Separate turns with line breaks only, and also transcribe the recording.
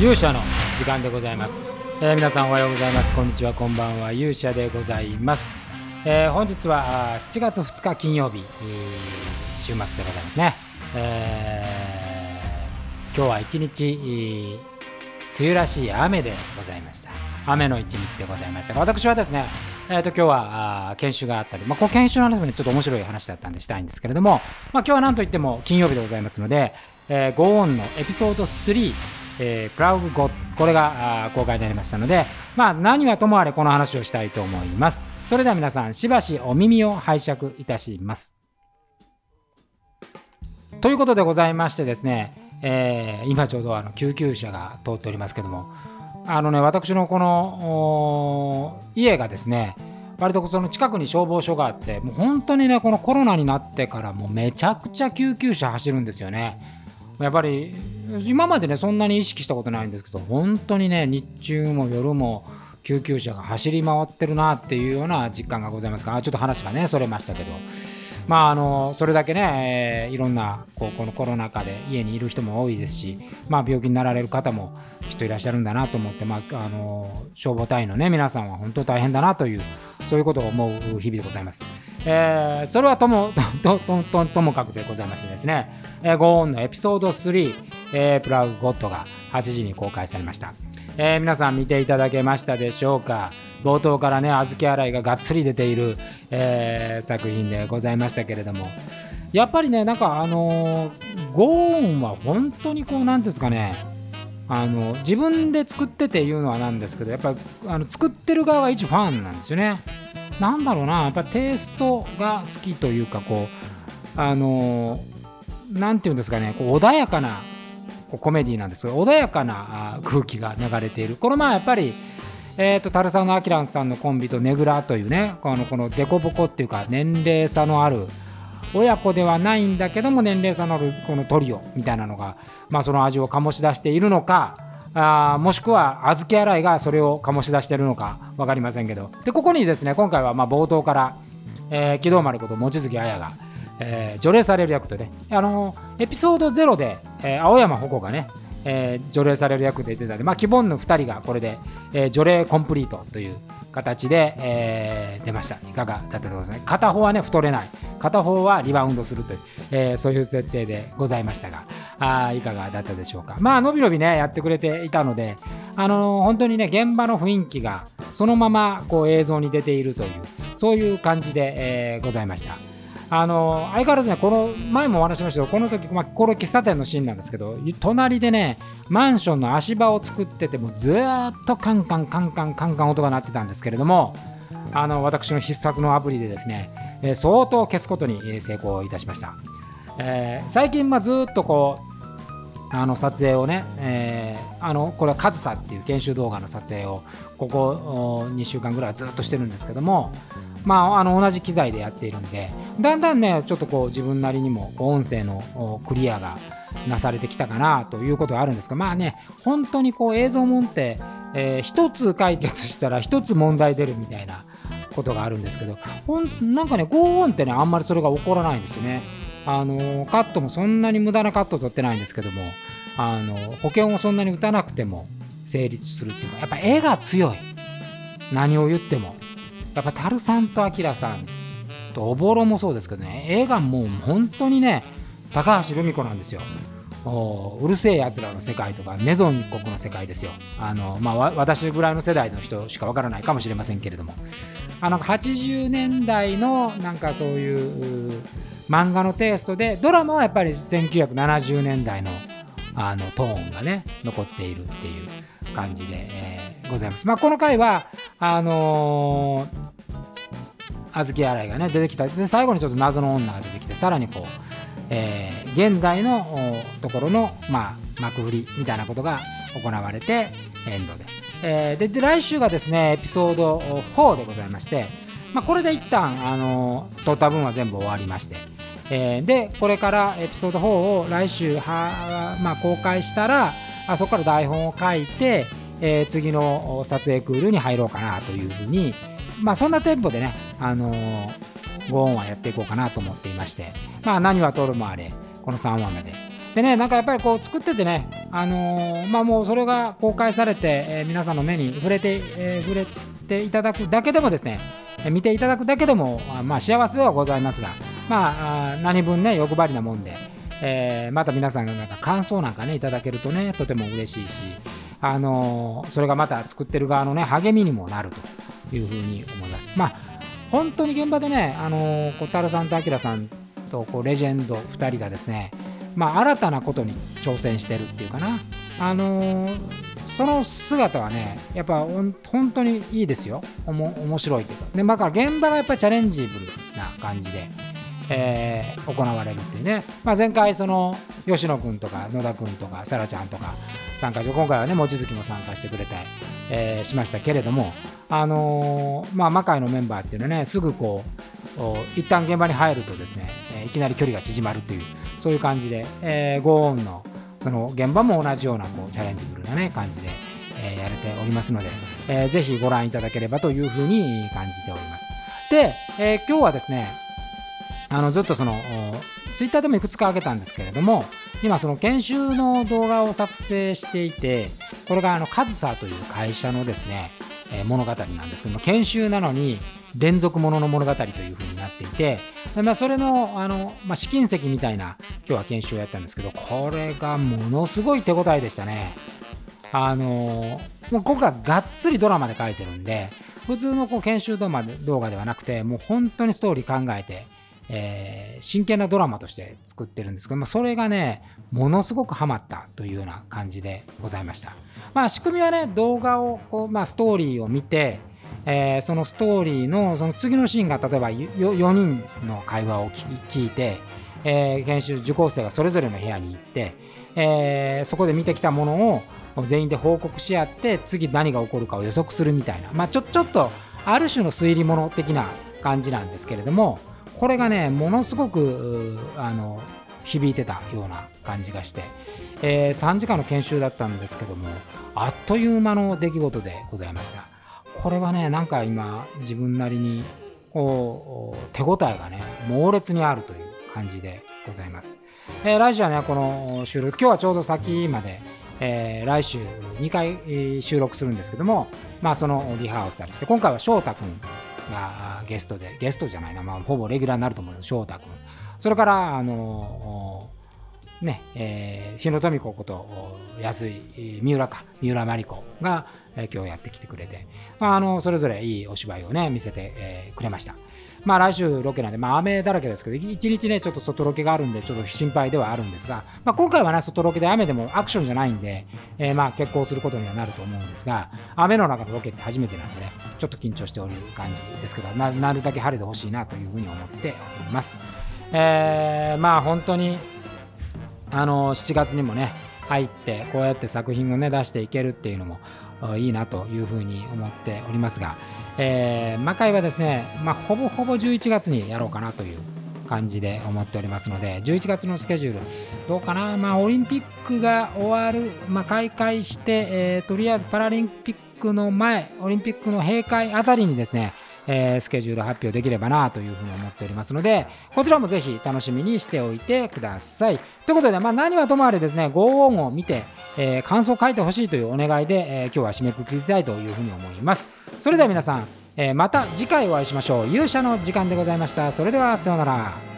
勇者の時間でございます、えー、皆さんおはようございます。こんにちは。こんばんは。勇者でございます、えー、本日は7月2日金曜日、週末でございますね、えー、今日は一日梅雨らしい雨でございました。雨の一日でございました。が私はですね、えー、と今日は研修があったり、まあ、この研修の話もねちょっと面白い話だったんでしたいんですけれども、まあ、今日は何といっても金曜日でございますので、えー、Go On のエピソード3えー、クラウドゴッドこれが公開になりましたので、まあ、何はともあれこの話をしたいと思います。それでは皆さん、しばしお耳を拝借いたします。ということでございましてですね、えー、今ちょうどあの救急車が通っておりますけども、あのね、私のこの家がですね、割とその近くに消防署があって、もう本当にね、このコロナになってからもうめちゃくちゃ救急車走るんですよね。やっぱり今までねそんなに意識したことないんですけど本当にね日中も夜も救急車が走り回ってるなっていうような実感がございますからちょっと話がねそれましたけどまああのそれだけね、えー、いろんなこうこのコロナ禍で家にいる人も多いですし、まあ、病気になられる方もきっといらっしゃるんだなと思って、まあ、あの消防隊員のね皆さんは本当大変だなというそういうことを思う日々でございます。えー、それはともとととともかくでございましてですね、えー、ゴーンのエピソード3、えー、プラウゴッドが8時に公開されました。えー、皆さん見ていただけましたでしょうか冒頭からね小豆洗いががっつり出ている、えー、作品でございましたけれどもやっぱりねなんかあのー、ゴーンは本当にこう何んですかねあの自分で作ってて言うのはなんですけどやっぱあの作ってる側は一ファンなんですよね。なんだろうなやっぱテイストが好きというかこうあの何て言うんですかねこう穏やかなコメディなんですけど穏やかな空気が流れている。このまあやっぱりえーと、タルサのアキランさんのコンビとネグラというねこのこのデコボコっていうか年齢差のある親子ではないんだけども年齢差のあるこのトリオみたいなのが、まあ、その味を醸し出しているのかあもしくは預け洗いがそれを醸し出しているのか分かりませんけど。でここにですね今回はま冒頭から、えー、木戸丸こと望月彩が、えー、除霊される役とねあのエピソード0で、えー、青山矛がねえー、除霊される役で出てたで、まあ、希望の2人がこれで、えー、除霊コンプリートという形で、えー、出ました。いかがだったでございますね？片方はね、太れない。片方はリバウンドするという、えー、そういう設定でございましたが、あいかがだったでしょうか？まあ、のびのびね、やってくれていたので、あのー、本当にね、現場の雰囲気がそのままこう映像に出ているという、そういう感じで、えー、ございました。あの相変わらずね、この前もお話しましたけど、この時、まあ、これ喫茶店のシーンなんですけど、隣でね、マンションの足場を作ってても、ずっとカンカンカンカンカンカン音が鳴ってたんですけれども、あの私の必殺のアプリでですね、えー、相当消すことに成功いたしました。えー、最近、まあ、ずっとこう、あの撮影をね、えー、あのこれは「カズサ」っていう研修動画の撮影をここ2週間ぐらいずっとしてるんですけども、まあ、あの同じ機材でやっているんでだんだんねちょっとこう自分なりにも音声のクリアがなされてきたかなということはあるんですがまあね本当にこう映像もんって、えー、一つ解決したら一つ問題出るみたいなことがあるんですけどほんなんかね高音ってねあんまりそれが起こらないんですよね。あのカットもそんなに無駄なカットを取ってないんですけどもあの保険をそんなに打たなくても成立するっていうかやっぱ絵が強い。何を言っても。やっぱタルさんとアキラさんとおぼろもそうですけどね。絵がもう本当にね高橋留美子なんですよ。うるせえやつらの世界とかメゾン一国の世界ですよ。あの、まあ、私ぐらいの世代の人しかわからないかもしれませんけれども。あの80年代のなんかそういう漫画のテイストでドラマはやっぱり1970年代のあのトーンがね残っているっていう感じで、えー、ございます。まあ、この回はあのー、小豆洗いがね出てきたで最後にちょっと謎の女が出てきてさらにこう、えー、現代のところの、まあ、幕振りみたいなことが行われてエンドで。えー、で来週がですねエピソード4でございまして、まあ、これで一旦あの撮った分は全部終わりまして、えー、でこれからエピソード4を来週は、まあ、公開したらあそこから台本を書いて、えー、次の撮影クールに入ろうかなというふうに、まあ、そんなテンポでね、あのー、ゴーンはやっていこうかなと思っていまして、まあ、何はとるもあれこの3話目で。でねなんかやっぱりこう作っててねあのー、まあもうそれが公開されて、えー、皆さんの目に触れて、えー、触れていただくだけでもですね見ていただくだけでもまあ幸せではございますがまあ何分ね欲張りなもんで、えー、また皆さんが感想なんかねいただけるとねとても嬉しいしあのそれがまた作ってる側のね励みにもなるというふうに思います。まあ本当に現場でねあの小樽さんと明さんとこうレジェンド2人がですねまあ、新たなことに挑戦してるっていうかな、あの、その姿はねやっぱ本当にいいですよ。おも面白いというかで、まあ、現場がやっぱりチャレンジブルな感じで、えー、行われるっていうね、まあ、前回その吉野君とか野田君とか沙羅ちゃんとか参加して今回はね望月も参加してくれたり、えー、しましたけれどもあのー、まあ魔界のメンバーっていうのはねすぐこう一旦現場に入るとですね、え、いきなり距離が縮まるというそういう感じで、えー、ゴーンのその現場も同じようなこうチャレンジブルな、ね、感じで、え、やれておりますので、えー、ぜひご覧いただければというふうに感じております。で、え、今日はですねあのずっとそのツイッターでもいくつか挙げたんですけれども今その研修の動画を作成していてこれがあのカズサという会社のですねえ物語なんですけども研修なのに連続ものの物語というふうになっていてで、まあ、それのあの、まあ、試金石みたいな今日は研修をやったんですけどこれがものすごい手応えでしたね。あのもうここががっつりドラマで書いてるんで普通のこう研修動画ではなくてもう本当にストーリー考えて、えー、真剣なドラマとして作ってるんですけど、まあ、それがねものすごくハマったというような感じでございました。まあ、仕組みはね動画をこう、まあ、ストーリーを見て、えー、そのストーリーのその次のシーンが例えば 4, 人の会話を聞いて、えー、研修受講生がそれぞれの部屋に行って、えー、そこで見てきたものを全員で報告し合って次何が起こるかを予測するみたいな、まあ、ちょちょっとある種の推理物的な感じなんですけれどもこれがねものすごくあの響いてたような感じがして、えー、3時間の研修だったんですけどもあっという間の出来事でございました。これはねなんか今自分なりにこう手応えがね猛烈にあるという感じでございます、えー、来週はねこの収録今日はちょうど先までえー、来週2回収録するんですけども、まあ、そのリハーサルして今回は翔太君がゲストでゲストじゃないな、まあ、ほぼレギュラーになると思うんです翔太君。それからあのねえー、日野富子こと安井三浦か三浦真理子が、えー、今日やってきてくれて、まあ、あのそれぞれいいお芝居をね見せて、えー、くれました。まあ来週ロケなんで、まあ雨だらけですけど、一日ね、ちょっと外ロケがあるんで、ちょっと心配ではあるんですが、まあ今回はね、外ロケで雨でもアクションじゃないんで、えー、まあ結婚することにはなると思うんですが、雨の中のロケって初めてなんでね、ちょっと緊張しておる感じですけど、ななるだけ晴れてほしいなというふうに思っております。えー、まあ本当に、あの7月にもね、入ってこうやって作品をね出していけるっていうのもいいなというふうに思っておりますが、えー、魔界はですね、まあ、ほぼほぼ11月にやろうかなという感じで思っておりますので11月のスケジュールどうかな、まあ、オリンピックが終わる、まあ、開会して、えー、とりあえずパラリンピックの前オリンピックの閉会あたりにですねえー、スケジュール発表できればなというふうに思っておりますのでこちらもぜひ楽しみにしておいてください。ということで、まあ、何はともあれですね5音を見て、えー、感想を書いてほしいというお願いで、えー、今日は締めくくりたいというふうに思います。それでは皆さん、えまた次回お会いしましょう。勇者の時間でございました。それではさようなら。